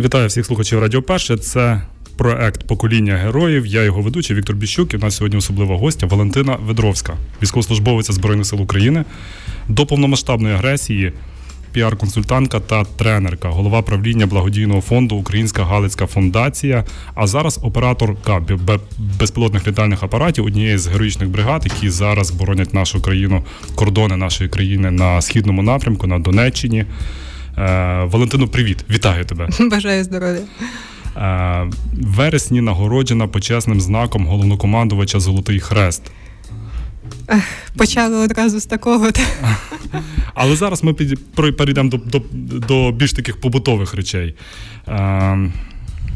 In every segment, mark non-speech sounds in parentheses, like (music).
Вітаю всіх слухачів Радіо Перше. Це проект Покоління героїв. Я його ведучий Віктор Біщук. І в нас сьогодні особлива гостя Валентина Ведровська, військовослужбовиця Збройних сил України до повномасштабної агресії, піар-консультантка та тренерка, голова правління благодійного фонду Українська Галицька фундація. А зараз операторка безпілотних літальних апаратів однієї з героїчних бригад, які зараз боронять нашу країну, кордони нашої країни на східному напрямку на Донеччині. Е, Валентину, привіт, вітаю тебе. (laughs) Бажаю здоров'я. В вересні нагороджена почесним знаком головнокомандувача Золотий Хрест. Почали одразу з такого. (laughs) Але зараз ми перейдемо до, до, до більш таких побутових речей.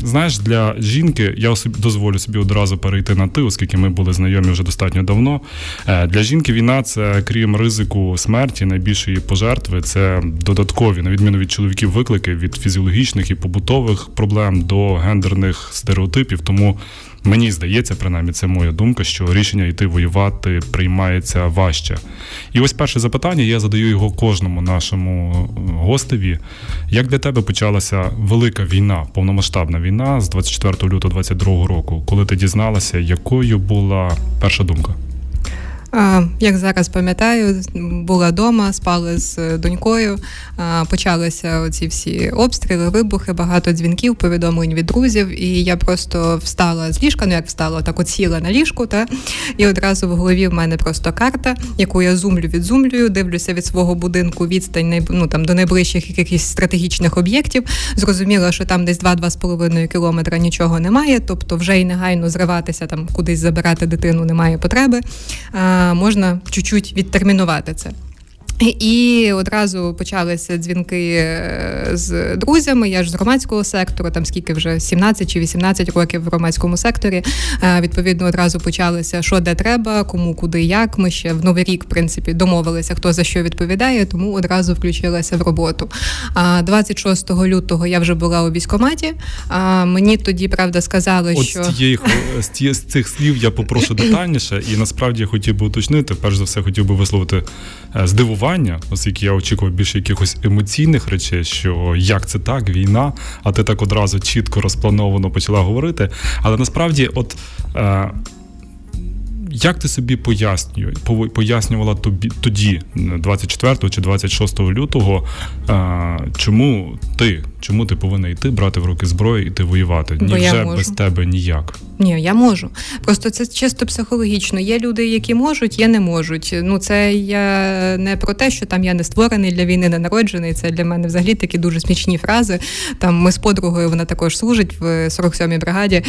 Знаєш, для жінки я дозволю собі одразу перейти на ти, оскільки ми були знайомі вже достатньо давно. Е, для жінки війна це крім ризику смерті, найбільшої пожертви це додаткові, на відміну від чоловіків, виклики від фізіологічних і побутових проблем до гендерних стереотипів. Тому Мені здається, принаймні, це моя думка, що рішення йти воювати приймається важче. І ось перше запитання, я задаю його кожному нашому е, гостеві. Як для тебе почалася велика війна, повномасштабна війна з 24 лютого 22 року, коли ти дізналася, якою була перша думка? Як зараз пам'ятаю, була вдома, спали з донькою. Почалися ці всі обстріли, вибухи, багато дзвінків, повідомлень від друзів. І я просто встала з ліжка, ну як встала, так от сіла на ліжку, та і одразу в голові в мене просто карта, яку я зумлю відзумлюю, дивлюся від свого будинку відстань ну, там, до найближчих якихось стратегічних об'єктів. Зрозуміла, що там десь 2-2,5 кілометра нічого немає, тобто вже й негайно зриватися там кудись забирати дитину немає потреби можна чуть-чуть відтермінувати це. І одразу почалися дзвінки е, з друзями. Я ж з громадського сектору, там скільки вже 17 чи 18 років в громадському секторі. Е, відповідно, одразу почалися, що де треба, кому, куди, як. Ми ще в новий рік, в принципі, домовилися, хто за що відповідає, тому одразу включилася в роботу. А 26 лютого я вже була у військкоматі. Мені тоді правда сказали, От що з тієї з цих слів я попрошу (coughs) детальніше, і насправді я хотів би уточнити. Перш за все, хотів би висловити е, здивування здивування, оскільки я очікував більше якихось емоційних речей, що як це так, війна, а ти так одразу чітко розплановано почала говорити. Але насправді, от. Е, як ти собі пояснює, пояснювала тобі тоді, 24 чи 26 лютого, чому ти чому ти повинна йти брати в руки зброю і йти воювати? Ні, вже без тебе ніяк. Ні, я можу. Просто це чисто психологічно. Є люди, які можуть, є не можуть. Ну це я не про те, що там я не створений для війни, не народжений. Це для мене взагалі такі дуже смішні фрази. Там ми з подругою вона також служить в 47-й бригаді,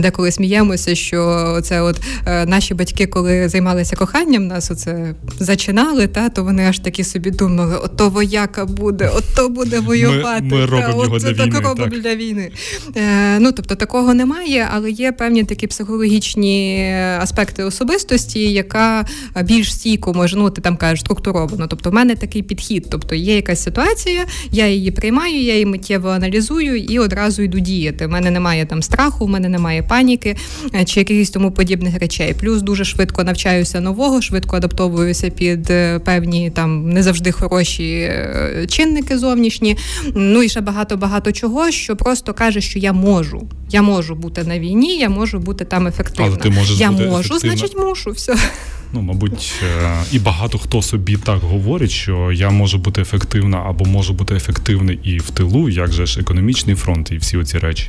деколи сміємося, що це от е, наші батьки, коли займалися коханням, нас оце зачинали, та то вони аж такі собі думали: ото вояка буде, ото буде воювати. Ми, ми та, для так війни. робимо так. для війни. Е, Ну тобто такого немає, але є певні такі психологічні аспекти особистості, яка більш стійко може ну ти там кажеш структуровано. Тобто, в мене такий підхід. Тобто є якась ситуація, я її приймаю, я її миттєво аналізую і одразу йду діяти. У мене немає там страху, у мене немає паніки е, чи якихось тому подібних речей. Плюс дуже швидко навчаюся нового, швидко адаптовуюся під е, певні там не завжди хороші е, чинники зовнішні. Ну і ще багато багато чого, що просто каже, що я можу. Я можу бути на війні, я можу бути там ефективна. Але ти можеш я бути можу, ефективна. значить мушу. все. Ну, мабуть, і багато хто собі так говорить, що я можу бути ефективна або можу бути ефективний і в тилу, як же ж економічний фронт, і всі оці речі.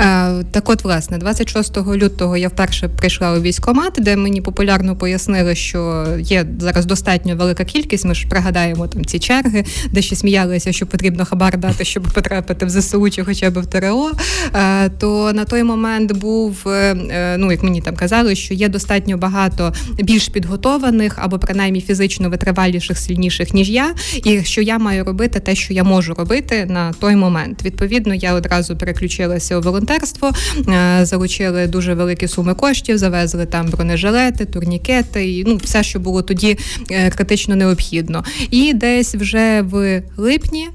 Е, так, от, власне, 26 лютого я вперше прийшла у військкомат, де мені популярно пояснили, що є зараз достатньо велика кількість. Ми ж пригадаємо там ці черги, де ще сміялися, що потрібно хабар дати, щоб потрапити в ЗСУ чи хоча б в ТРО. Е, то на той момент був, е, ну як мені там казали, що є достатньо багато більш підготованих або принаймні фізично витриваліших, сильніших ніж я, і що я маю робити те, що я можу робити на той момент. Відповідно, я одразу переключилася у волонтерство, е, залучили дуже великі суми коштів, завезли там бронежилети, турнікети, і ну все, що було тоді е, критично необхідно. І десь вже в липні.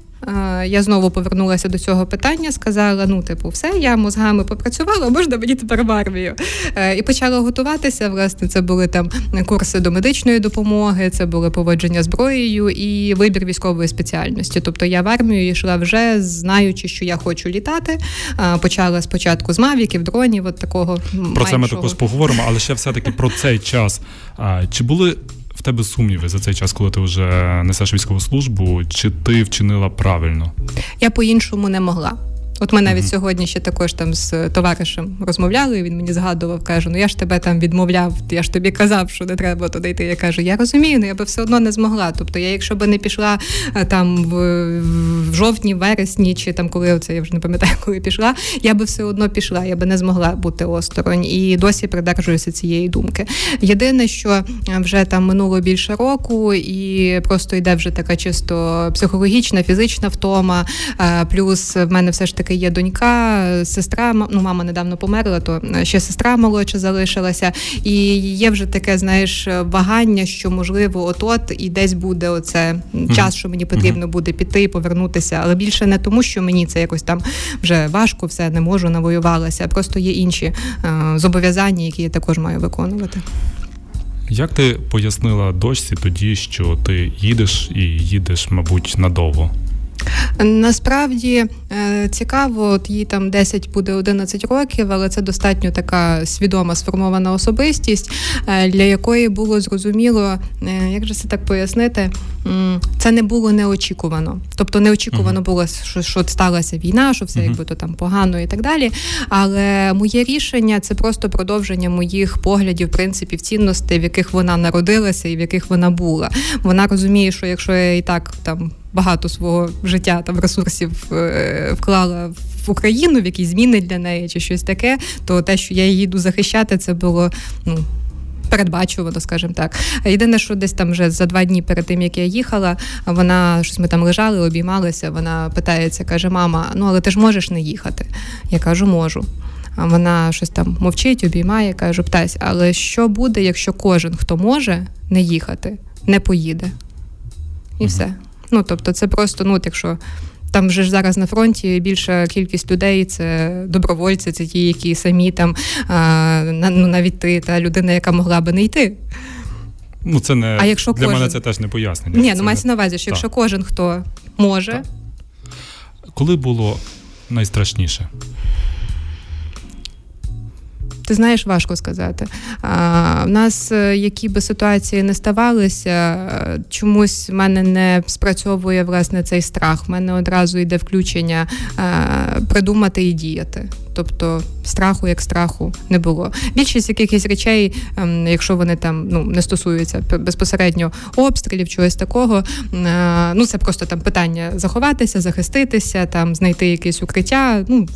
Я знову повернулася до цього питання, сказала: ну, типу, все, я мозгами попрацювала, можна мені тепер в армію. І почала готуватися. Власне, це були там курси до медичної допомоги, це були поводження зброєю і вибір військової спеціальності. Тобто я в армію йшла вже знаючи, що я хочу літати. Почала спочатку з мавіків, дронів, от такого про це ми також поговоримо, але ще все-таки про цей час. Чи були тебе сумніви за цей час, коли ти вже несеш військову службу? Чи ти вчинила правильно? Я по-іншому не могла. От ми навіть mm-hmm. сьогодні ще також там з товаришем розмовляли. Він мені згадував, каже: Ну я ж тебе там відмовляв, я ж тобі казав, що не треба туди йти. Я кажу, я розумію, але я би все одно не змогла. Тобто, я, якщо би не пішла е, там в, в жовтні, вересні, чи там коли це я вже не пам'ятаю, коли пішла, я би все одно пішла, я би не змогла бути осторонь і досі придержуюся цієї думки. Єдине, що вже там минуло більше року, і просто йде вже така чисто психологічна, фізична втома. Е, плюс в мене все ж таки є донька, сестра, ну мама недавно померла, то ще сестра молодша залишилася. І є вже таке, знаєш, вагання, що можливо, от-от і десь буде оце час, що мені потрібно буде піти і повернутися. Але більше не тому, що мені це якось там вже важко, все не можу, навоювалася. Просто є інші е, зобов'язання, які я також маю виконувати. Як ти пояснила дочці тоді, що ти їдеш і їдеш, мабуть, надовго? Насправді е, цікаво, от їй там 10 буде 11 років, але це достатньо така свідома сформована особистість, е, для якої було зрозуміло, е, як же це так пояснити, це не було неочікувано. Тобто неочікувано було, що що сталася війна, що все якби то там погано і так далі. Але моє рішення це просто продовження моїх поглядів, принципів, цінностей, в яких вона народилася і в яких вона була. Вона розуміє, що якщо я і так там багато свого життя там ресурсів е, вклала в Україну, в якісь зміни для неї чи щось таке, то те, що я її їду захищати, це було ну. Передбачувано, скажімо так. Єдине, що десь там вже за два дні перед тим, як я їхала, вона щось ми там лежали, обіймалися. Вона питається, каже: Мама, ну але ти ж можеш не їхати? Я кажу, можу. А вона щось там мовчить, обіймає, кажу, птась, але що буде, якщо кожен, хто може не їхати, не поїде? І все. Ну тобто, це просто, ну, якщо там вже ж зараз на фронті більша кількість людей це добровольці, це ті, які самі там ну, навіть ти та людина, яка могла би не йти. Ну, це не а якщо для кожен... мене це теж не пояснення. Ні, ну мається на увазі, що якщо кожен хто може. Так. Коли було найстрашніше? Ти знаєш, важко сказати. В нас, е, які би ситуації не ставалися, чомусь в мене не спрацьовує власне цей страх. В мене одразу йде включення придумати і діяти. Тобто страху як страху не було. Більшість якихось речей, ем, якщо вони там ну не стосуються безпосередньо обстрілів, чогось такого, е, ну це просто там питання заховатися, захиститися, там знайти якесь укриття. Ну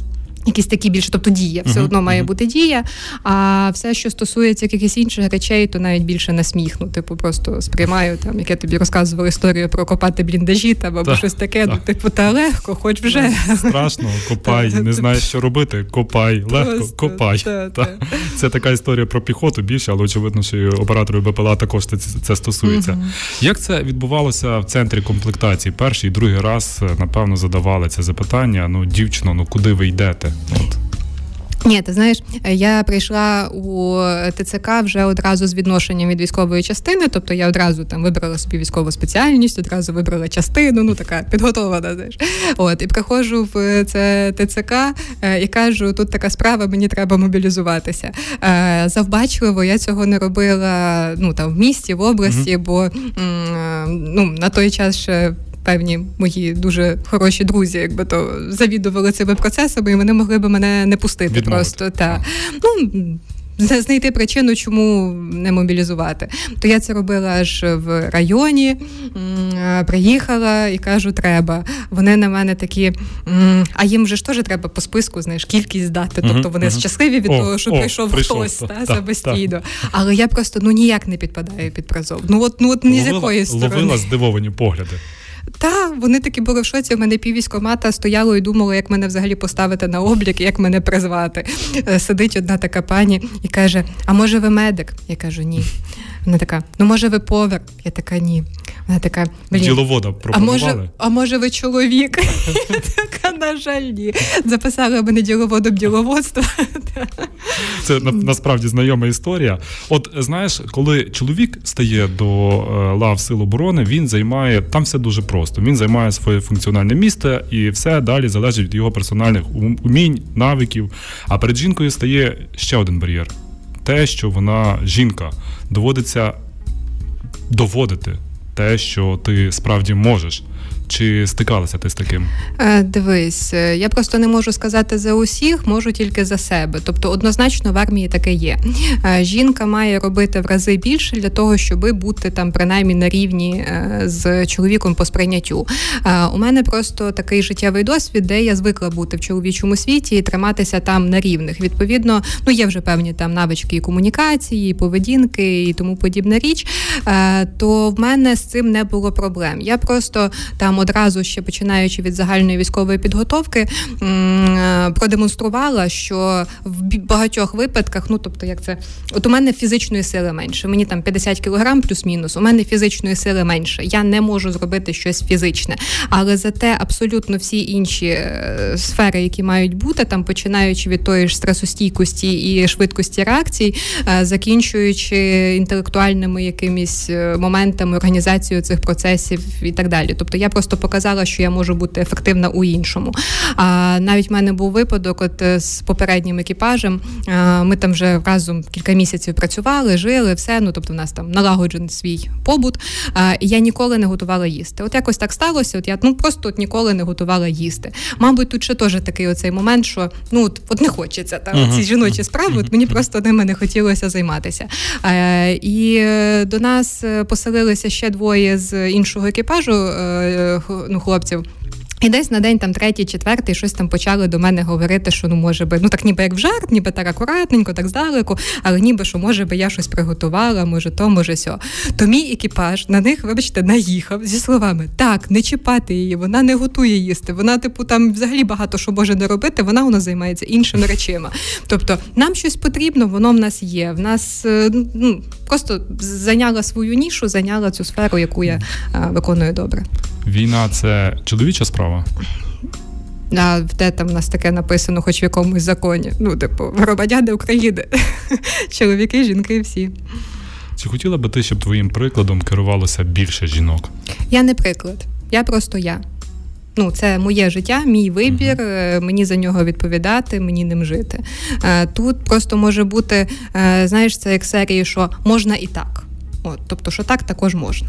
Якісь такі більше, тобто дія, все uh-huh, одно має uh-huh. бути дія. А все, що стосується якихось інших речей, то навіть більше на сміх. Ну, типу, просто сприймаю там, як я тобі розказувала історію про копати бліндажі там або щось таке. Та. Ну, типу, та легко, хоч вже страшно, (laughs) копай, не знаєш, що робити. Копай, легко, копай. Це така історія про піхоту більше, але очевидно, що і операторів БПЛА також це, це стосується. Як це відбувалося в центрі комплектації? Перший і другий раз напевно задавали це запитання: ну, дівчино, ну куди ви йдете? Ні, ти знаєш, я прийшла у ТЦК вже одразу з відношенням від військової частини. Тобто я одразу там вибрала собі військову спеціальність, одразу вибрала частину, ну така підготована. знаєш. От і приходжу в це ТЦК е, і кажу: тут така справа, мені треба мобілізуватися. Е, завбачливо я цього не робила ну там в місті, в області, бо ну на той час ще певні мої дуже хороші друзі, якби то завідували цими процесами, і вони могли би мене не пустити. Відмовити. Просто та ну. Знайти причину, чому не мобілізувати. То я це робила аж в районі, приїхала і кажу, треба. Вони на мене такі, а їм вже ж теж треба по списку, знаєш, кількість дати. Тобто вони uh-huh. щасливі від о, того, що о, прийшов, прийшов хтось та, та, самостійно. Та. Але я просто ну ніяк не підпадаю під призов. Ну от ну от ні з якої сторони. Ловила здивовані погляди. Та вони такі були в шоці. У мене піввійськомата стояло і думало, як мене взагалі поставити на облік, як мене призвати. Е, сидить одна така пані і каже: А може ви медик? Я кажу, ні. Вона така: ну може ви повар? Я така, ні. Вона така блін, діловода пропонували? А може, а може ви чоловік? (laughs) Така, на жаль, ні. Записали мене діловодом діловодства. (laughs) Це насправді знайома історія. От знаєш, коли чоловік стає до е, лав сил оборони, він займає там все дуже просто. Він займає своє функціональне місце, і все далі залежить від його персональних умінь, навиків. А перед жінкою стає ще один бар'єр: те, що вона жінка, доводиться доводити те, що ти справді можеш. Чи стикалася ти з таким? Е, дивись, е, я просто не можу сказати за усіх, можу тільки за себе. Тобто, однозначно в армії таке є. Е, жінка має робити в рази більше для того, щоб бути там принаймні на рівні з чоловіком по сприйняттю. У мене просто такий життєвий досвід, де я звикла бути в чоловічому світі і триматися там на рівних. Відповідно, ну є вже певні там навички і комунікації, і поведінки і тому подібна річ. То в мене з цим не було проблем. Я просто там одразу ще починаючи від загальної військової підготовки, е, продемонструвала, що в багатьох випадках, ну тобто, як це, от у мене фізичної сили менше. Мені там 50 кілограм плюс-мінус. У мене фізичної сили менше. Я не можу зробити щось фізичне, але зате абсолютно всі інші е, сфери, які мають бути там, починаючи від тої ж стресостійкості і швидкості реакцій, е, закінчуючи інтелектуальними якимись моментами організацією цих процесів і так далі. Тобто я просто просто показала, що я можу бути ефективна у іншому. А навіть в мене був випадок, от е, з попереднім екіпажем. Ми там вже разом кілька місяців працювали, жили, все. Ну тобто, в нас там налагоджений свій побут. І я ніколи не готувала їсти. От якось так сталося. От я ну просто от ніколи не готувала їсти. Мабуть, тут ще теж такий оцей момент, що ну от, от не хочеться там uh-huh. ці жіночі справи. От мені просто ними не хотілося займатися. І е, до нас е, поселилися ще двоє з іншого екіпажу ну, хлопців. І десь на день там третій, четвертий, щось там почали до мене говорити, що ну може би, ну так ніби як в жарт, ніби так акуратненько, так здалеку, але ніби що може би я щось приготувала, може то, може сьо. То мій екіпаж на них, вибачте, наїхав зі словами: так, не чіпати її, вона не готує їсти. Вона, типу, там взагалі багато що може не робити, вона у нас займається іншими речима. Тобто, нам щось потрібно, воно в нас є. В нас е, ну просто зайняла свою нішу, зайняла цю сферу, яку я е, виконую добре. Війна це чоловіча справа. А де там в нас таке написано, хоч в якомусь законі. Ну, типу, громадяни України, (laughs) чоловіки, жінки, всі. Чи хотіла би ти, щоб твоїм прикладом керувалося більше жінок? Я не приклад, я просто я. Ну, це моє життя, мій вибір, uh-huh. мені за нього відповідати, мені ним жити. Е, тут просто може бути, е, знаєш, це як серії, що можна і так. От, Тобто, що так також можна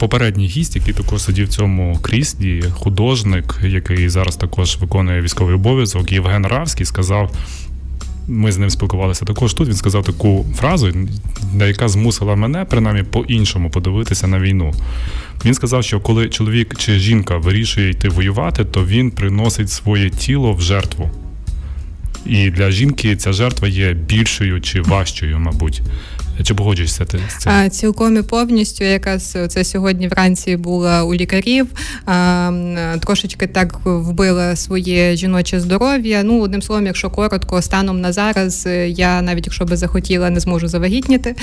попередній гість, який також сидів в цьому кріслі, художник, який зараз також виконує військовий обов'язок, Євген Равський сказав. Ми з ним спілкувалися також тут. Він сказав таку фразу, яка змусила мене принаймні по-іншому подивитися на війну. Він сказав, що коли чоловік чи жінка вирішує йти воювати, то він приносить своє тіло в жертву. І для жінки ця жертва є більшою чи важчою, мабуть. Чи погоджуєшся ти з цим? А, Цілком і повністю, якраз це сьогодні вранці була у лікарів, а, трошечки так вбила своє жіноче здоров'я. Ну, одним словом, якщо коротко, станом на зараз я навіть якщо би захотіла, не зможу завагітніти.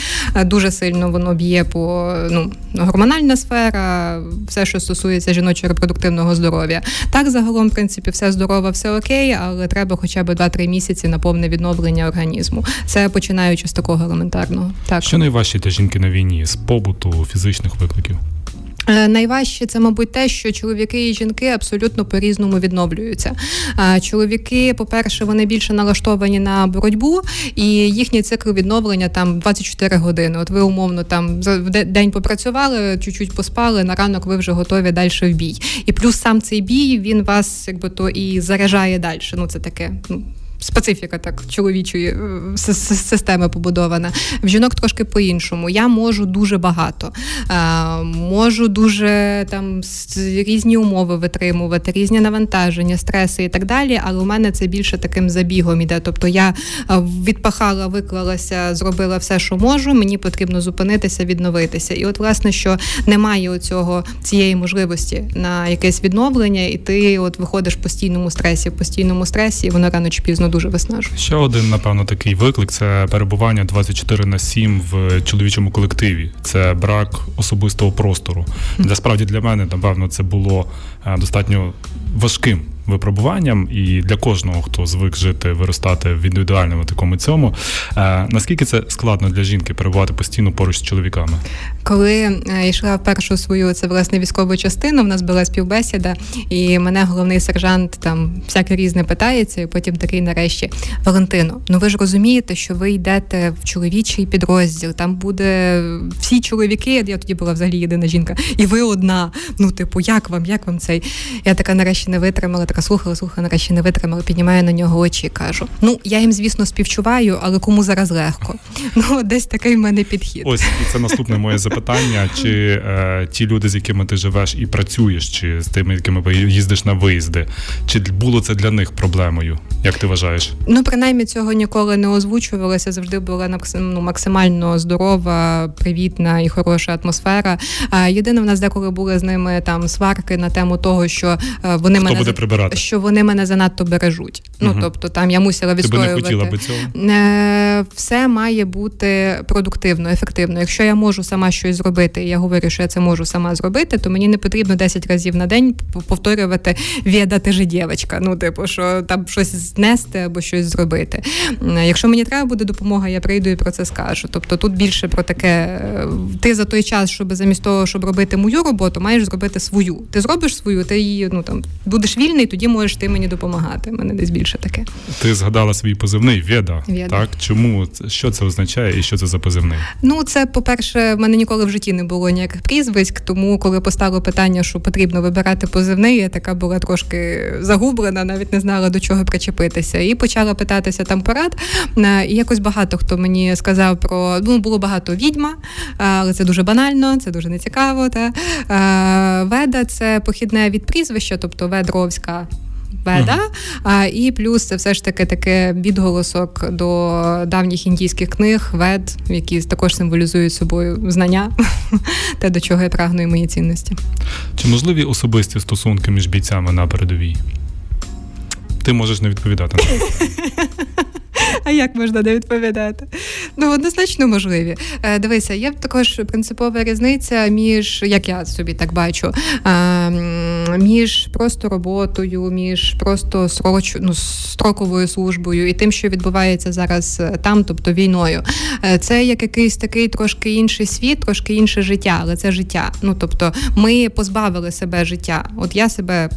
Дуже сильно воно б'є по ну, гормональна сфера, все, що стосується жіночого репродуктивного здоров'я. Так, загалом, в принципі, все здорово, все окей, але треба хоча б 2-3 місяці на повне відновлення організму. Це починаючи з такого елементарного. Так. Що найважче для жінки на війні з побуту фізичних викликів? Е, найважче це, мабуть, те, що чоловіки і жінки абсолютно по-різному відновлюються. Чоловіки, по-перше, вони більше налаштовані на боротьбу, і їхній цикл відновлення там 24 години. От ви умовно там за день попрацювали, чуть-чуть поспали. На ранок ви вже готові далі в бій. І плюс сам цей бій він вас якби то і заряджає далі. Ну це таке. ну, специфіка так чоловічої е, системи побудована. В жінок трошки по-іншому. Я можу дуже багато, можу дуже там різні умови витримувати, різні навантаження, стреси і так далі. Але у мене це більше таким забігом іде. Тобто я відпахала, виклалася, зробила все, що можу. Мені потрібно зупинитися, відновитися. І от, власне, що немає оцього цієї можливості на якесь відновлення, і ти от виходиш в постійному стресі, в постійному стресі, і воно рано чи пізно воно дуже виснажує. Ще один, напевно, такий виклик це перебування 24 на 7 в чоловічому колективі. Це брак особистого простору. Для справді для мене, напевно, це було е, достатньо важким випробуванням, і для кожного, хто звик жити, виростати в індивідуальному такому цьому. Е, наскільки це складно для жінки перебувати постійно поруч з чоловіками? Коли е, йшла в першу свою це власне військову частину, в нас була співбесіда, і мене головний сержант там всяке різне питається, і потім такий нарешті Валентино. Ну ви ж розумієте, що ви йдете в чоловічий підрозділ, там буде всі чоловіки. Я тоді була взагалі єдина жінка, і ви одна. Ну, типу, як вам, як вам цей? Я така нарешті не витримала така слухала, слухала, нарешті не витримала, піднімаю на нього очі і кажу: ну я їм, звісно, співчуваю, але кому зараз легко. Ну, десь такий в мене підхід. Ось і це наступне моє запитання: чи е, ті люди, з якими ти живеш і працюєш, чи з тими, якими їздиш на виїзди, чи було це для них проблемою? Як ти вважаєш? Ну, принаймні цього ніколи не озвучувалося. Завжди була ну, максимально здорова, привітна і хороша атмосфера. Єдине, в нас деколи були з ними там сварки на тему того, що е, вони Хто мене буде прибирати? що вони мене занадто бережуть. Ну угу. тобто, там я мусила відстоювати. Ти би не хотіла би цього? Е, все має бути продуктивно, ефективно. Якщо я можу сама щось зробити, і я говорю, що я це можу сама зробити, то мені не потрібно 10 разів на день повторювати «Віда, ти же дівчинка». Ну, типу, що там щось знести або щось зробити. Якщо мені треба буде допомога, я прийду і про це скажу. Тобто тут більше про таке: е, ти за той час, щоб замість того, щоб робити мою роботу, маєш зробити свою. Ти зробиш свою, ти її ну там будеш вільний, тоді можеш ти мені допомагати. Мене десь більше таке. Ти згадала свій позивний Веда. Веда. Так чому що це означає і що це за позивний? Ну це по-перше, в мене ніколи в житті не було ніяких прізвиськ. Тому коли постало питання, що потрібно вибирати позивний, я така була трошки загублена, навіть не знала до чого причепитися. І почала питатися там порад. Е, і якось багато хто мені сказав про ну було багато відьма, але це дуже банально, це дуже нецікаво. Та е, веда це похідне від прізвища, тобто Ведровська. Веда, а і плюс це все ж таки таке відголосок до давніх індійських книг, вед, які також символізують собою знання, (laughs) те, до чого я прагну і мої цінності. Чи можливі особисті стосунки між бійцями на передовій? Ти можеш не відповідати. (laughs) (laughs) А як можна не відповідати? Ну, однозначно можливі. Е, дивися, є також принципова різниця між, як я собі так бачу, е, між просто роботою, між просто сроч, ну, строковою службою і тим, що відбувається зараз е, там, тобто війною. Це як якийсь такий трошки інший світ, трошки інше життя, але це життя. Ну тобто, ми позбавили себе життя. От я себе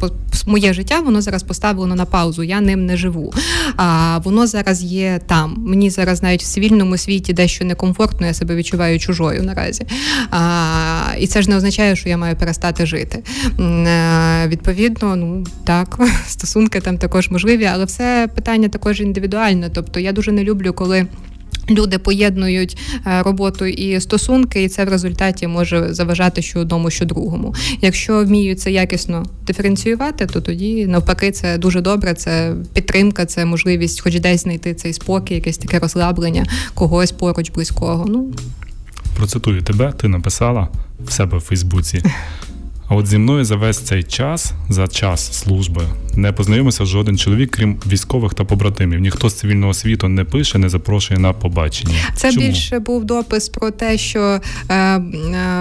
моє життя, воно зараз поставлено на паузу. Я ним не живу. А воно зараз є там. Мені зараз навіть в цивільному світі дещо некомфортно, я себе відчуваю чужою наразі. А, І це ж не означає, що я маю перестати жити. А, відповідно, ну так, (laughs) стосунки там також можливі, але все питання також індивідуальне. Тобто я дуже не люблю, коли. Люди поєднують е, роботу і стосунки, і це в результаті може заважати що одному, що другому. Якщо вміють це якісно диференціювати, то тоді навпаки це дуже добре. Це підтримка, це можливість, хоч десь знайти цей спокій, якесь таке розслаблення когось поруч близького. Ну процитую тебе. Ти написала в себе в Фейсбуці. А от зі мною за весь цей час, за час служби, не познайомився жоден чоловік, крім військових та побратимів. Ніхто з цивільного світу не пише, не запрошує на побачення. Це Чому? більше був допис про те, що е, е,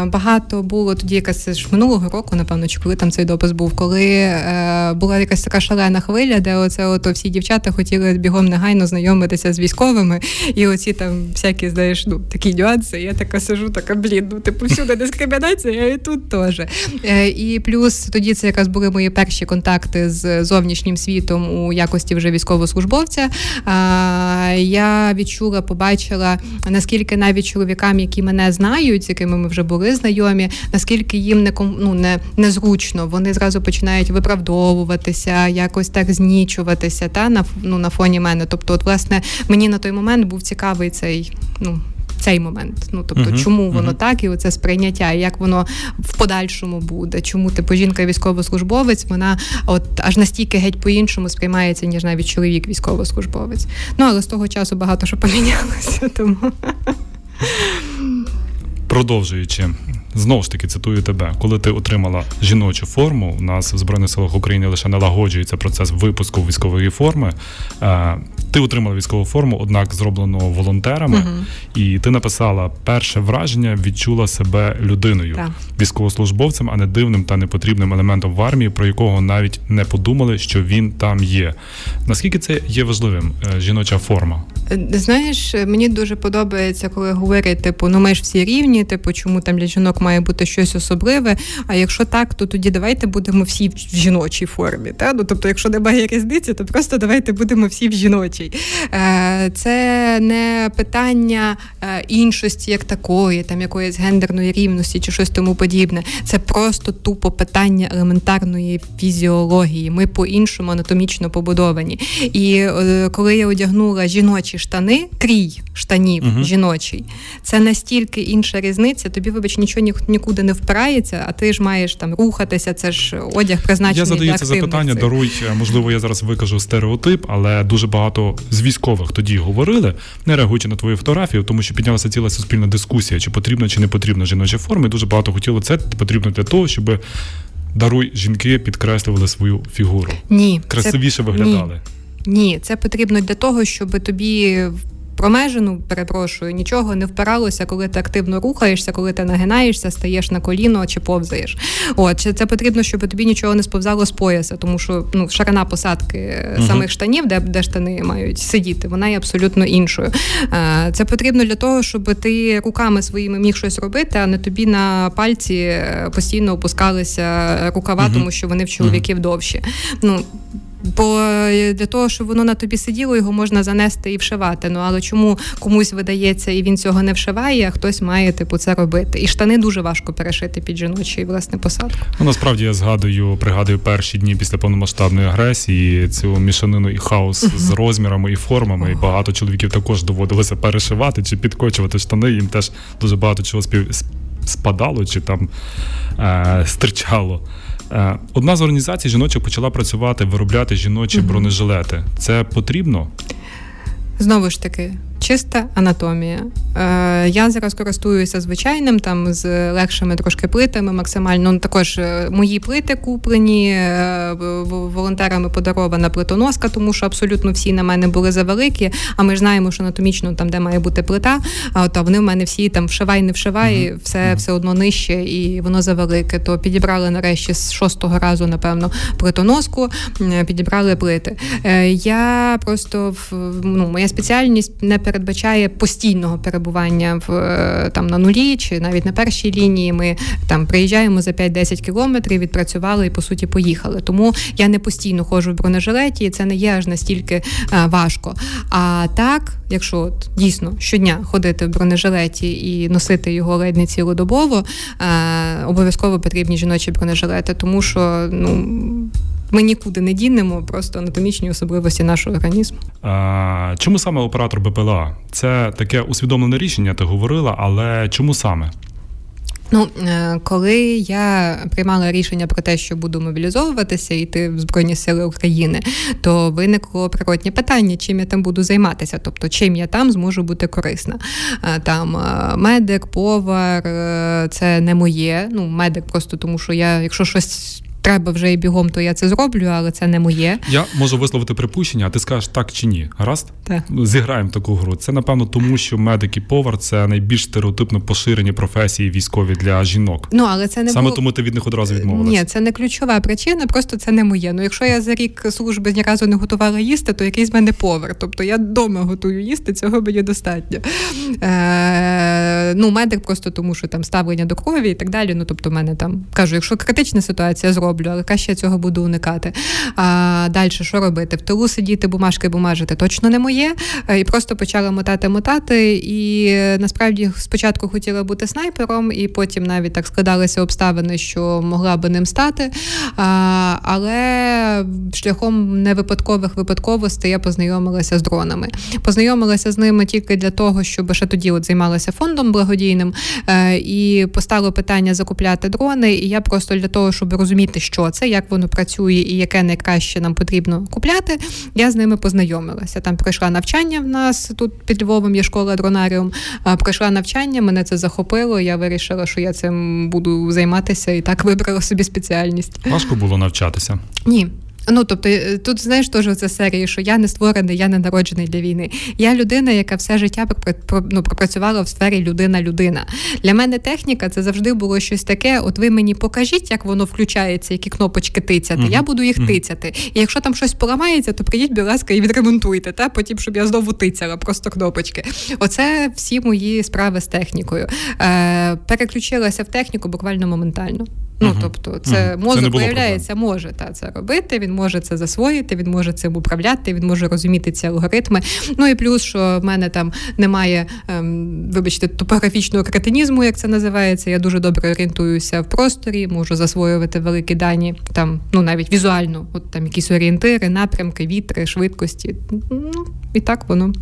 багато було тоді, якась ж минулого року, напевно, чи коли там цей допис був, коли е, була якась така шалена хвиля, де оце ото всі дівчата хотіли бігом негайно знайомитися з військовими, і оці там всякі, знаєш, ну такі нюанси. Я така сижу, така блін, ну типу всюди дискримінація, і тут теж. Е, і плюс тоді це якраз були мої перші контакти з зовнішнім світом у якості вже військовослужбовця. Я відчула, побачила наскільки навіть чоловікам, які мене знають, з якими ми вже були знайомі, наскільки їм не ну, не незручно, вони зразу починають виправдовуватися, якось так знічуватися та на ну, на фоні мене. Тобто, от власне мені на той момент був цікавий цей ну цей момент. Ну тобто, uh-huh, чому воно uh-huh. так, і оце сприйняття, і як воно в подальшому буде. Чому типу жінка військовослужбовець, вона от аж настільки геть по-іншому сприймається, ніж навіть чоловік військовослужбовець. Ну але з того часу багато що (laughs) помінялося. Тому продовжуючи Знову ж таки цитую тебе, коли ти отримала жіночу форму, у нас в Збройних силах України лише налагоджується процес випуску військової форми. Е, ти отримала військову форму, однак зроблено волонтерами, uh-huh. і ти написала перше враження, відчула себе людиною, так. військовослужбовцем, а не дивним та непотрібним елементом в армії, про якого навіть не подумали, що він там є. Наскільки це є важливим? Е, жіноча форма? Знаєш, мені дуже подобається, коли говорять, типу, ну ми ж всі рівні, типу, чому там для жінок має бути щось особливе. А якщо так, то тоді давайте будемо всі в жіночій формі. Та? Ну, Тобто, якщо немає різниці, то просто давайте будемо всі в жіночій. Е, це не питання е, іншості як такої, там якоїсь гендерної рівності чи щось тому подібне. Це просто тупо питання елементарної фізіології. Ми по-іншому анатомічно побудовані. І е, коли я одягнула жіночі штани, крій штанів uh жіночий, це настільки інша різниця. Тобі, вибач, нічого нікуди не впирається, а ти ж маєш там рухатися. Це ж одяг призначений Я задаю для це запитання. Даруй, можливо, я зараз викажу стереотип, але дуже багато з військових тоді говорили, не реагуючи на твою фотографію, тому що піднялася ціла суспільна дискусія, чи потрібна, чи не потрібна жіноча форма. І Дуже багато хотіло це потрібно для того, щоб даруй жінки підкреслювали свою фігуру. Ні, красивіше це... виглядали. Ні. Ні, це потрібно для того, щоб тобі промежину, перепрошую, нічого не впиралося, коли ти активно рухаєшся, коли ти нагинаєшся, стаєш на коліно чи повзаєш. От це потрібно, щоб тобі нічого не сповзало з пояса, тому що ну ширина посадки uh самих штанів, де де штани мають сидіти, вона є абсолютно іншою. Це потрібно для того, щоб ти руками своїми міг щось робити, а не тобі на пальці е, постійно опускалися рукава, uh тому що вони в чоловіків uh довші. Ну Бо е, для того, щоб воно на тобі сиділо, його можна занести і вшивати. Ну але чому комусь видається і він цього не вшиває, а хтось має типу це робити. І штани дуже важко перешити під жіночий власне посадку. Ну насправді я згадую, пригадую перші дні після повномасштабної агресії цю мішанину і хаос uh-huh. з розмірами і формами. Uh-huh. І багато чоловіків також доводилося перешивати чи підкочувати штани. Їм теж дуже багато чого спів спадало чи там е- стирчало. Е, одна з організацій жіноча почала працювати, виробляти жіночі бронежилети. Це потрібно? Знову ж таки, чиста анатомія. Е, Я зараз користуюся звичайним, там з легшими трошки плитами, максимально. Ну, також е, мої плити куплені е, волонтерами подарована плитоноска, тому що абсолютно всі на мене були завеликі. А ми ж знаємо, що анатомічно там, де має бути плита, а от, вони в мене всі там вшивай, не вшивай, uh-huh. все все одно нижче, і воно завелике. То підібрали нарешті з шостого разу, напевно, плитоноску, підібрали плити. Е, Я просто ну, моя спеціальність не передбачає постійного перебування в е, там на нулі чи навіть на першій лінії. Ми там приїжджаємо за 5-10 кілометрів, відпрацювали і по суті поїхали. Тому я не постійно ходжу в бронежилеті, і це не є аж настільки а, е, важко. А так, якщо от, дійсно щодня ходити в бронежилеті і носити його ледь не цілодобово, а, е, обов'язково потрібні жіночі бронежилети, тому що ну ми нікуди не дінемо, просто анатомічні особливості нашого організму. А, Чому саме оператор БПЛА? Це таке усвідомлене рішення, ти говорила, але чому саме? Ну, е, коли я приймала рішення про те, що буду мобілізовуватися і йти в Збройні Сили України, то виникло природні питання, чим я там буду займатися, тобто чим я там зможу бути корисна. Е, там е, медик, повар, це не моє. Ну, медик просто тому, що я, якщо щось треба вже і бігом, то я це зроблю, але це не моє. Я можу висловити припущення, а ти скажеш так чи ні. Гаразд? Так. Зіграємо таку гру. Це напевно тому, що медик і повар це найбільш стереотипно поширені професії військові для жінок. Ну але це не саме було... тому ти від них одразу відмовилася. Ні, це не ключова причина, просто це не моє. Ну якщо я за рік служби ні разу не готувала їсти, то якийсь мене повар. Тобто я вдома готую їсти, цього мені достатньо. Е, Ну, медик просто тому, що там ставлення до крові і так далі. Ну тобто, в мене там кажу, якщо критична ситуація зроблю роблю, але краще я цього буду уникати. А далі що робити? В тилу сидіти, бумажки бумажити точно не моє. Е, і просто почала мотати-мотати. І е, насправді спочатку хотіла бути снайпером, і потім навіть так складалися обставини, що могла би ним стати. А, Але шляхом невипадкових випадковостей я познайомилася з дронами. Познайомилася з ними тільки для того, щоб ще тоді от займалася фондом благодійним, е, і постало питання закупляти дрони. І я просто для того, щоб розуміти, що це, як воно працює і яке найкраще нам потрібно купляти. Я з ними познайомилася. Там пройшла навчання в нас тут під Львовом є школа дронаріум. Пройшла навчання, мене це захопило. Я вирішила, що я цим буду займатися і так вибрала собі спеціальність. Важко було навчатися? Ні. Ну, тобто, е, тут знаєш теж це серії, що я не створений, я не народжений для війни. Я людина, яка все життя ну, пропрацювала в сфері людина-людина. Для мене техніка це завжди було щось таке. От ви мені покажіть, як воно включається, які кнопочки тицяти. Mm-hmm. Я буду їх mm-hmm. тицяти. І якщо там щось поламається, то прийдіть, будь ласка, і відремонтуйте, та потім, щоб я знову тицяла, просто кнопочки. Оце всі мої справи з технікою. Е, Переключилася в техніку буквально моментально. Ну тобто, це uh мозок це виявляється, може та це робити. Він може це засвоїти, він може цим управляти, він може розуміти ці алгоритми. Ну і плюс, що в мене там немає, ем, вибачте, топографічного кретинізму, як це називається. Я дуже добре орієнтуюся в просторі, можу засвоювати великі дані, там ну навіть візуально, от там якісь орієнтири, напрямки, вітри, швидкості. Ну і так воно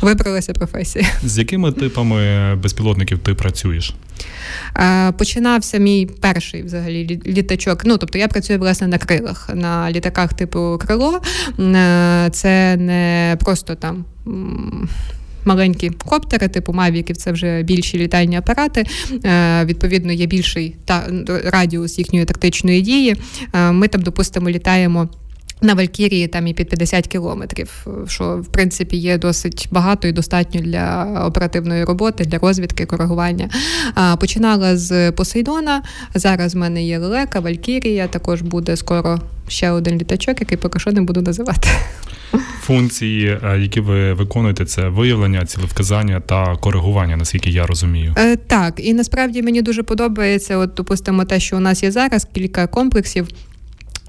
вибралася професія. З якими типами безпілотників ти працюєш? Е, починався мій перший взагалі літачок. Ну тобто я працюю власне на крилах, на літаках типу крило. Е, це не просто там. Маленькі коптери, типу мавіків, це вже більші літальні апарати. Е, відповідно, є більший та радіус їхньої тактичної дії. Ми там, допустимо, літаємо. На Валькірії там і під 50 кілометрів, що в принципі є досить багато і достатньо для оперативної роботи, для розвідки, коригування. Починала з Посейдона. Зараз в мене є лелека, Валькірія. Також буде скоро ще один літачок, який поки що не буду називати. Функції, е, які ви виконуєте, це виявлення, цілевказання та коригування, наскільки я розумію. Е, так, і насправді мені дуже подобається. От допустимо, те, що у нас є зараз, кілька комплексів.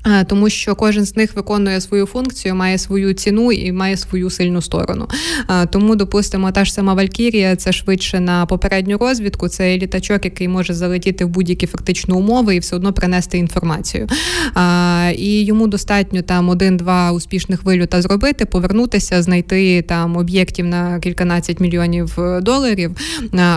Е, тому що кожен з них виконує свою функцію, має свою ціну і має свою сильну сторону. Е, тому, допустимо, та ж сама Валькірія це швидше на попередню розвідку. Це літачок, який може залетіти в будь-які фактично умови і все одно принести інформацію. Е, і йому достатньо там один-два успішних вильота зробити, повернутися, знайти там об'єктів на кільканадцять мільйонів доларів.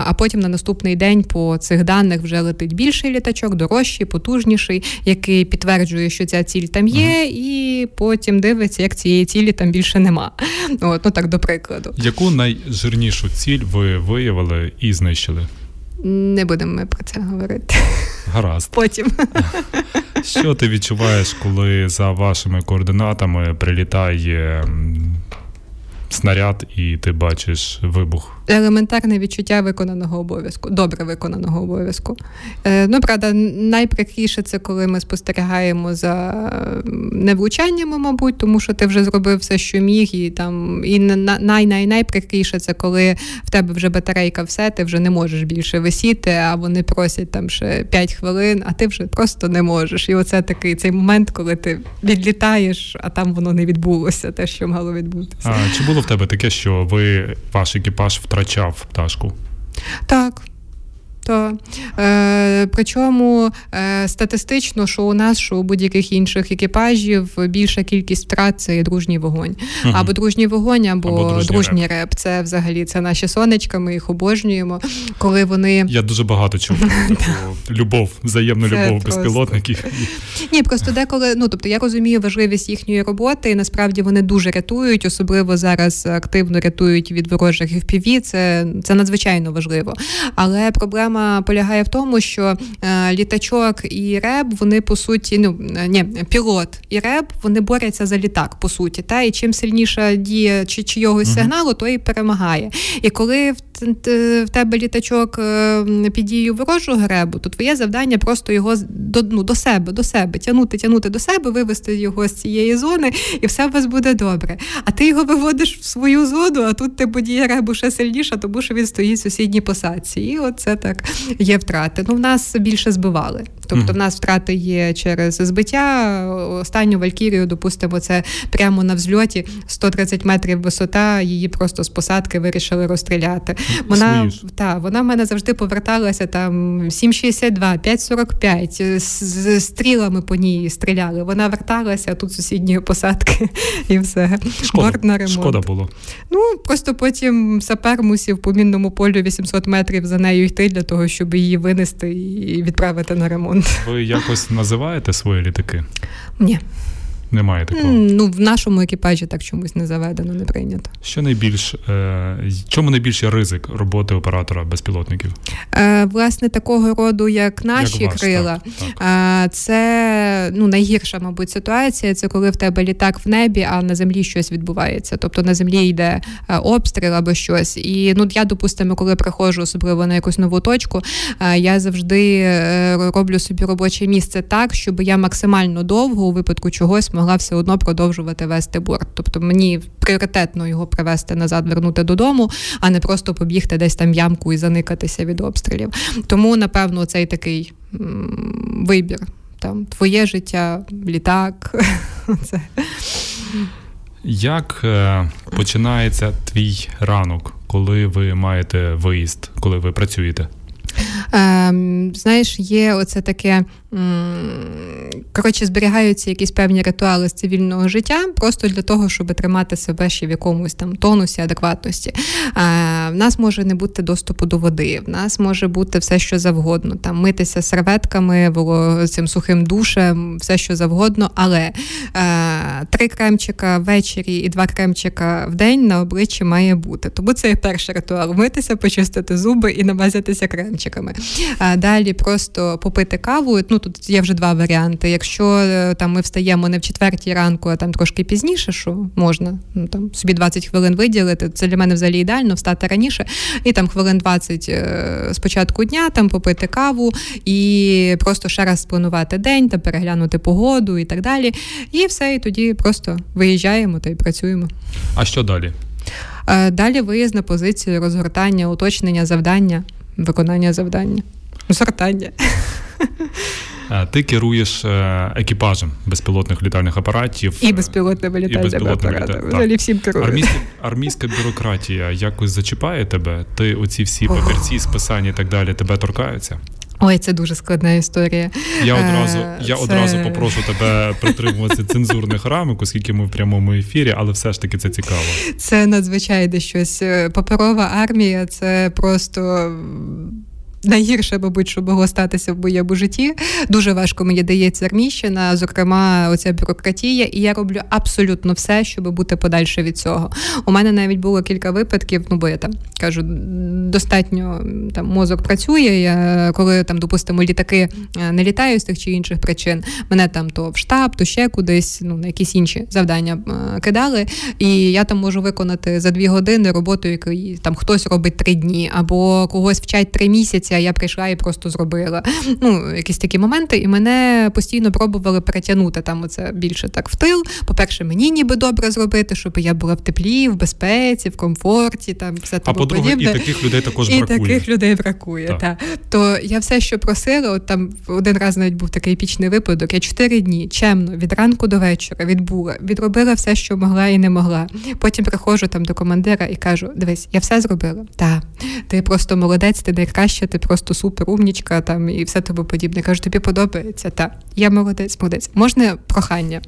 А потім на наступний день по цих даних вже летить більший літачок, дорожчий, потужніший, який підтверджує, що ця ціль там є, і потім дивиться, як цієї цілі там більше нема. (laughs) От, Ну так до прикладу. Яку найжирнішу ціль ви виявили і знищили? Не будемо ми про це говорити. Гаразд. (laughs) Потім. (laughs) Що ти відчуваєш, коли за вашими координатами прилітає снаряд, і ти бачиш вибух? Елементарне відчуття виконаного обов'язку, добре виконаного обов'язку. Е, Ну, правда, найприкріше це коли ми спостерігаємо за невлучаннями, мабуть, тому що ти вже зробив все, що міг, і там і най най найприкріше це коли в тебе вже батарейка все, ти вже не можеш більше висіти, а вони просять там ще 5 хвилин, а ти вже просто не можеш. І оце такий цей момент, коли ти відлітаєш, а там воно не відбулося, те, що мало відбутися. А чи було в тебе таке, що ви ваш екіпаж втратили? Втрачав пташку. Так. То, е, Причому е, статистично, що у нас, що у будь-яких інших екіпажів більша кількість втрат це дружній вогонь. Угу. Або дружній вогонь, або, або дружній, дружній реп. реп. Це взагалі це наші сонечка, ми їх обожнюємо. Коли вони я дуже багато чув (laughs) любов, взаємну любов безпілотників. Ні, просто деколи, ну тобто я розумію важливість їхньої роботи, і насправді вони дуже рятують, особливо зараз активно рятують від ворожих FPV, Це це надзвичайно важливо. Але проблема проблема полягає в тому, що е, літачок і реб вони по суті, ну е, ні, пілот і реб вони борються за літак, по суті. Та і чим сильніша дія чи чийогось сигналу, то і перемагає. І коли в в тебе літачок е, під дією ворожого гребу, то твоє завдання просто його до ну, до себе, до себе тягнути, тягнути до себе, вивести його з цієї зони, і все у вас буде добре. А ти його виводиш в свою зону, а тут ти подія ребу ще сильніша, тому що він стоїть в сусідній посадці. І оце так є втрати. Ну, в нас більше збивали. Тобто, в нас втрати є через збиття. Останню Валькірію, допустимо, це прямо на взльоті 130 метрів висота. Її просто з посадки вирішили розстріляти. Вона та вона в мене завжди поверталася там 7,62, 5,45, з, з стрілами по ній стріляли. Вона верталася тут сусідньої посадки і все. Шкода, на ремонт. Шкода було. Ну просто потім сапер мусів по мінному полю 800 метрів за нею йти для того, щоб її винести і відправити на ремонт. Ви якось називаєте свої літаки? Ні. Немає такого. Ну, в нашому екіпажі так чомусь не заведено, не прийнято. Що найбільш е, чому найбільший ризик роботи оператора безпілотників? Е, Власне, такого роду, як наші як ваш, крила, так, так. Е, це ну найгірша, мабуть, ситуація. Це коли в тебе літак в небі, а на землі щось відбувається. Тобто на землі йде е, обстріл або щось. І ну я допустимо, коли приходжу, особливо на якусь нову точку, е, я завжди е, роблю собі робоче місце так, щоб я максимально довго у випадку чогось могла все одно продовжувати вести борт. Тобто мені пріоритетно його привезти назад, вернути додому, а не просто побігти десь там ямку і заникатися від обстрілів. Тому, напевно, цей такий м- вибір. Там твоє життя, літак. (laughs) Це. Як е, починається твій ранок, коли ви маєте виїзд, коли ви працюєте? Ем, Знаєш, є оце таке. Коротше, зберігаються якісь певні ритуали з цивільного життя, просто для того, щоб тримати себе ще в якомусь там тонусі, адекватності. В нас може не бути доступу до води, в нас може бути все, що завгодно, там митися серветками, цим сухим душем, все, що завгодно, але а, три кремчика ввечері і два кремчика в день на обличчі має бути. Тому це перший ритуал: митися, почистити зуби і намазатися кремчиками. Далі просто попити каву. Ну тут є вже два варіанти. Якщо е, там ми встаємо не в четвертій ранку, а там трошки пізніше, що можна ну там собі 20 хвилин виділити. Це для мене взагалі ідеально встати раніше, і там хвилин 20 е, з початку дня там попити каву і просто ще раз спланувати день та переглянути погоду і так далі. І все, і тоді просто виїжджаємо та й працюємо. А що далі? Е, далі виїзд на позицію, розгортання, уточнення завдання, виконання завдання, згортання. (laughs) Е, ти керуєш е, екіпажем безпілотних літальних апаратів і безпілотними літальними апаратами. Взагалі всім керую. Армійська, армійська бюрократія якось зачіпає тебе? Ти оці всі папірці, списання і так далі тебе торкаються? Ой, це дуже складна історія. Я одразу я це... одразу попрошу тебе притримуватися цензурних рамок, оскільки ми в прямому ефірі, але все ж таки це цікаво. Це надзвичайно щось. Паперова армія це просто найгірше, мабуть, що могло статися в моєму житті. Дуже важко мені дається армійщина, зокрема, оця бюрократія, і я роблю абсолютно все, щоб бути подальше від цього. У мене навіть було кілька випадків, ну бо я там кажу, достатньо там мозок працює. Я коли там, допустимо, літаки е, не літаю з тих чи інших причин, мене там то в штаб, то ще кудись, ну на якісь інші завдання е, кидали. І я там можу виконати за дві години роботу, яку там хтось робить три дні, або когось вчать три місяці а я прийшла і просто зробила. Ну, якісь такі моменти, і мене постійно пробували перетягнути там оце більше так в тил. По-перше, мені ніби добре зробити, щоб я була в теплі, в безпеці, в комфорті, там все А по-друге, і таких людей також і бракує. І таких людей бракує. Так. Та. То я все, що просила, от там один раз навіть був такий епічний випадок. Я чотири дні чемно від ранку до вечора відбула, відробила все, що могла і не могла. Потім приходжу там до командира і кажу: дивись, я все зробила. Та ти просто молодець, ти найкраща, ти просто супер умнічка там і все тобі подібне. Кажу, тобі подобається. Та я молодець, молодець. Можна прохання.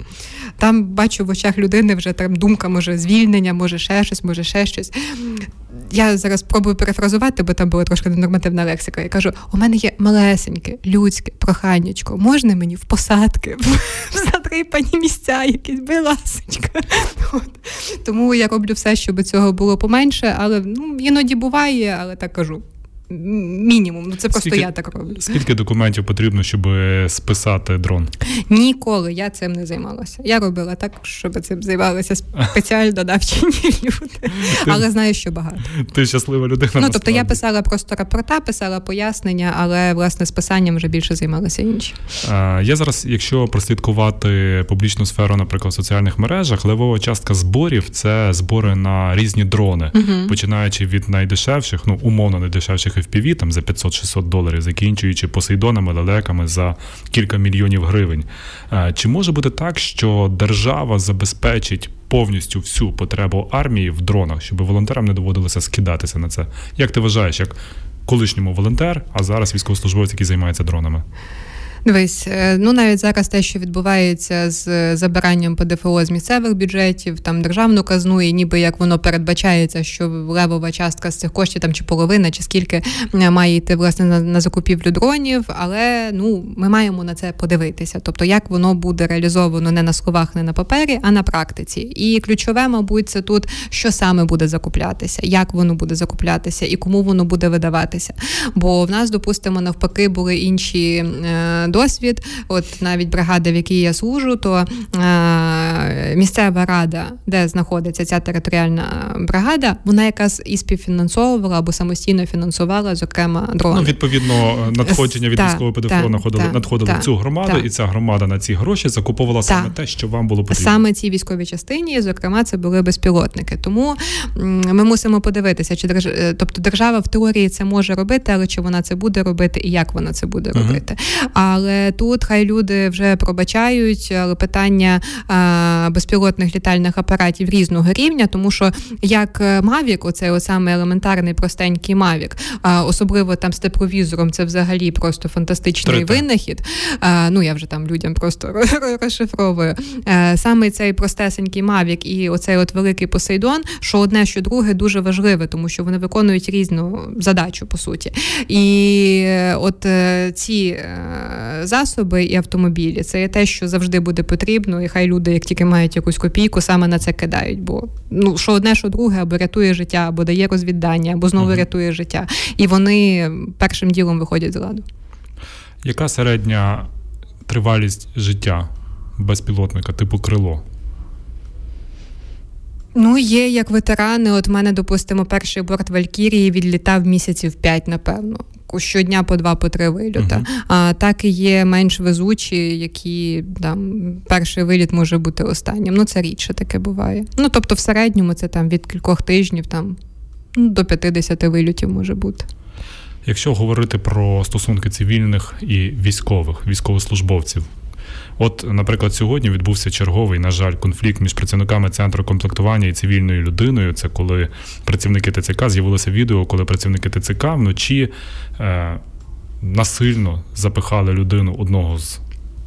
Там бачу в очах людини вже там думка, може, звільнення, може ще щось, може ще щось. Я зараз спробую перефразувати, бо там була трошки ненормативна лексика. Я кажу: у мене є малесеньке, людське проханнячко. Можна мені в посадки, (laughs) в задрипані місця, якісь будь ласочка. Тому я роблю все, щоб цього було поменше, але ну іноді буває, але так кажу мінімум. Ну це просто скільки, я так роблю. Скільки документів потрібно, щоб списати дрон? Ніколи я цим не займалася. Я робила так, щоб цим займалися спеціально навчені (laughs) люди, але знаю, що багато. Ти щаслива людина. Ну тобто я писала просто рапорта, писала пояснення, але власне з писанням вже більше займалися інші. Я зараз, якщо прослідкувати публічну сферу, наприклад, в соціальних мережах, левова частка зборів це збори на різні дрони, починаючи від найдешевших, ну умовно найдешевших FPV там за 500-600 доларів, закінчуючи посейдонами, лелеками за кілька мільйонів гривень. Е, чи може бути так, що держава забезпечить повністю всю потребу армії в дронах, щоб волонтерам не доводилося скидатися на це? Як ти вважаєш, як колишньому волонтер, а зараз військовослужбовець, який займається дронами? Дивись, е, ну навіть зараз те, що відбувається з забиранням ПДФО з місцевих бюджетів, там державну казну, і ніби як воно передбачається, що левова частка з цих коштів там чи половина, чи скільки має йти власне на, на закупівлю дронів. Але ну ми маємо на це подивитися. Тобто, як воно буде реалізовано не на словах, не на папері, а на практиці. І ключове, мабуть, це тут що саме буде закуплятися, як воно буде закуплятися і кому воно буде видаватися. Бо в нас, допустимо, навпаки, були інші е, досвід. От навіть бригада, в якій я служу, то е, місцева рада, де знаходиться ця територіальна бригада, вона якраз і співфінансовувала або самостійно фінансувала, зокрема, дрони. Ну, відповідно, надходження від військового ПДФО надходили надходили в цю громаду, і ця громада на ці гроші закуповувала саме те, що вам було потрібно. Саме цій військовій частині, зокрема, це були безпілотники. Тому ми мусимо подивитися, чи держ... Е, тобто держава в теорії це може робити, але чи вона це буде робити і як вона це буде робити. Але тут хай люди вже пробачають, але питання безпілотних літальних апаратів різного рівня, тому що як Мавік, оцей от саме елементарний простенький Мавік, особливо там з тепловізором, це взагалі просто фантастичний 3D. винахід. Ну я вже там людям просто (laughs) розшифровую. А, саме цей простесенький Мавік і оцей от великий Посейдон, що одне, що друге, дуже важливе, тому що вони виконують різну задачу по суті. І от е, ці е, засоби і автомобілі це є те, що завжди буде потрібно, і хай люди, як тільки мають якусь копійку, саме на це кидають. Бо ну що одне, що друге, або рятує життя, або дає розвіддання, або знову uh рятує життя. І вони першим ділом виходять з ладу. Яка середня тривалість життя безпілотника, типу крило? Ну, є як ветерани. От мене, допустимо, перший борт Валькірії відлітав місяців п'ять, напевно. Щодня по два, по три вильота. Uh-huh. А так і є менш везучі, які там перший виліт може бути останнім. Ну це рідше таке буває. Ну тобто, в середньому це там від кількох тижнів там ну, до 50 вильотів може бути. Якщо говорити про стосунки цивільних і військових, військовослужбовців, От, наприклад, сьогодні відбувся черговий, на жаль, конфлікт між працівниками центру комплектування і цивільною людиною. Це коли працівники ТЦК з'явилося відео, коли працівники ТЦК вночі е, насильно запихали людину одного з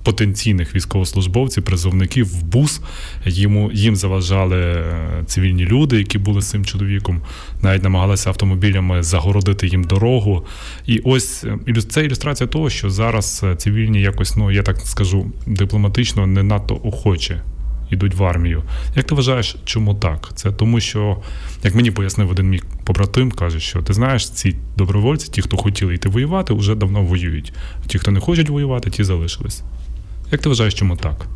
потенційних військовослужбовців, призовників в бус. Йому їм заважали е, цивільні люди, які були з цим чоловіком, навіть намагалися автомобілями загородити їм дорогу. І ось е, це ілюстрація того, що зараз е, цивільні якось, ну я так скажу, дипломатично не надто охоче. Йдуть в армію. Як ти вважаєш, чому так? Це тому, що, як мені пояснив один мій побратим, каже, що ти знаєш, ці добровольці, ті, хто хотіли йти воювати, вже давно воюють. Ті, хто не хочуть воювати, ті залишились. Як ти вважаєш, чому так?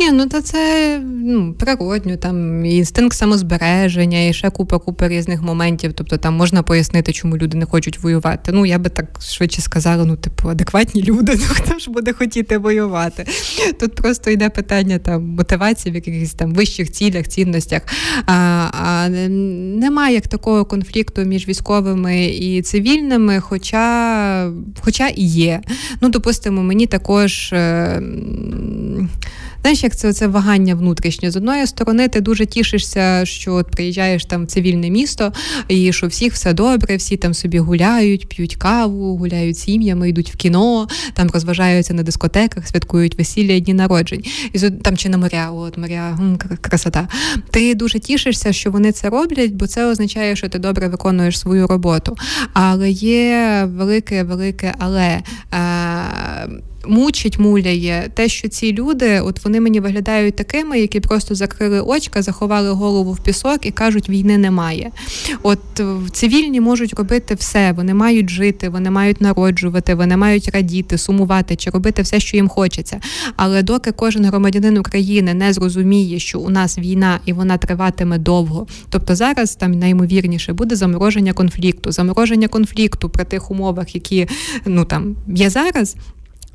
Ні, ну то це ну, природньо, там інстинкт самозбереження, і ще купа купа різних моментів. Тобто там можна пояснити, чому люди не хочуть воювати. Ну, я би так швидше сказала, ну, типу, адекватні люди, (laughs) ну хто ж буде хотіти воювати? Тут просто йде питання там мотивації в якихось там вищих цілях, цінностях. А, а Немає як такого конфлікту між військовими і цивільними, хоча, хоча і є. Ну, допустимо, мені також. Знаєш, як це це вагання внутрішнє? З одної сторони, ти дуже тішишся, що от приїжджаєш там в цивільне місто, і що всіх все добре, всі там собі гуляють, п'ють каву, гуляють сім'ями, йдуть в кіно, там розважаються на дискотеках, святкують весілля і дні народжень. І там чи на моря, от моря, красота. Ти дуже тішишся, що вони це роблять, бо це означає, що ти добре виконуєш свою роботу. Але є велике, велике але. Е, мучить, муляє те, що ці люди, от вони мені виглядають такими, які просто закрили очка, заховали голову в пісок і кажуть, війни немає. От цивільні можуть робити все, вони мають жити, вони мають народжувати, вони мають радіти, сумувати чи робити все, що їм хочеться. Але доки кожен громадянин України не зрозуміє, що у нас війна і вона триватиме довго, тобто зараз там наймовірніше буде замороження конфлікту, замороження конфлікту при тих умовах, які ну там є зараз.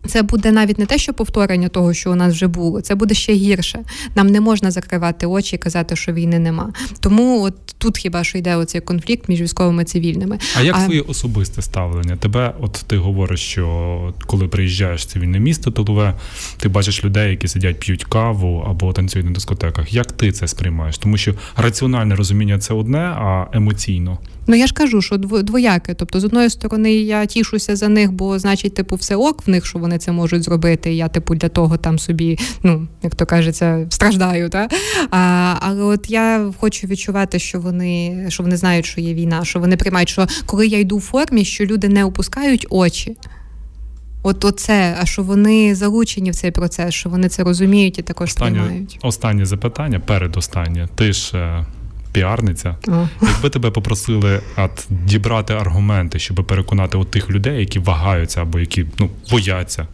Це буде навіть не те, що повторення того, що у нас вже було, це буде ще гірше. Нам не можна закривати очі і казати, що війни нема. Тому от тут хіба що йде оцей конфлікт між військовими і цивільними. А як а... твоє особисте ставлення? Тебе, от ти говориш, що коли приїжджаєш в цивільне місто, тилове, ти бачиш людей, які сидять, п'ють каву або танцюють на дискотеках. Як ти це сприймаєш? Тому що раціональне розуміння це одне, а емоційно Ну я ж кажу, що двояке. Тобто, з одної сторони, я тішуся за них, бо значить, типу, все ок в них, що вони це можуть зробити. Я, типу, для того там собі, ну як то кажеться, страждаю. Та? А, Але от я хочу відчувати, що вони що вони знають, що є війна, що вони приймають, що коли я йду в формі, що люди не опускають очі. От оце, а що вони залучені в цей процес, що вони це розуміють і також останнє, сприймають. Останнє запитання, передостаннє. Ти ж е, піарниця. Oh. Якби тебе попросили от, дібрати аргументи, щоб переконати от тих людей, які вагаються або які ну, бояться,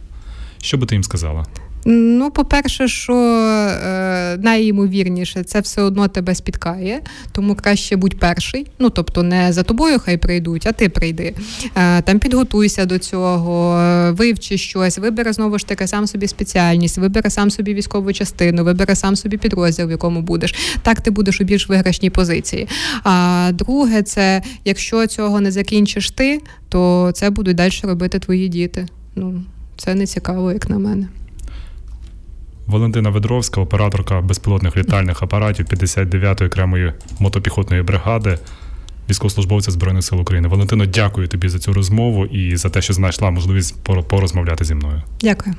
що би ти їм сказала? Ну, по-перше, що е, найімовірніше, це все одно тебе спіткає, тому краще будь перший. Ну, тобто, не за тобою хай прийдуть, а ти прийди. Е, там підготуйся до цього, вивчи щось, вибери знову ж таки сам собі спеціальність, вибери сам собі військову частину, вибери сам собі підрозділ, в якому будеш. Так ти будеш у більш виграшній позиції. А друге, це якщо цього не закінчиш ти, то це будуть далі робити твої діти. Ну, це не цікаво, як на мене. Валентина Ведровська, операторка безпілотних літальних апаратів 59-ї окремої мотопіхотної бригади, військовослужбовця Збройних сил України. Валентино, дякую тобі за цю розмову і за те, що знайшла можливість порозмовляти зі мною. Дякую.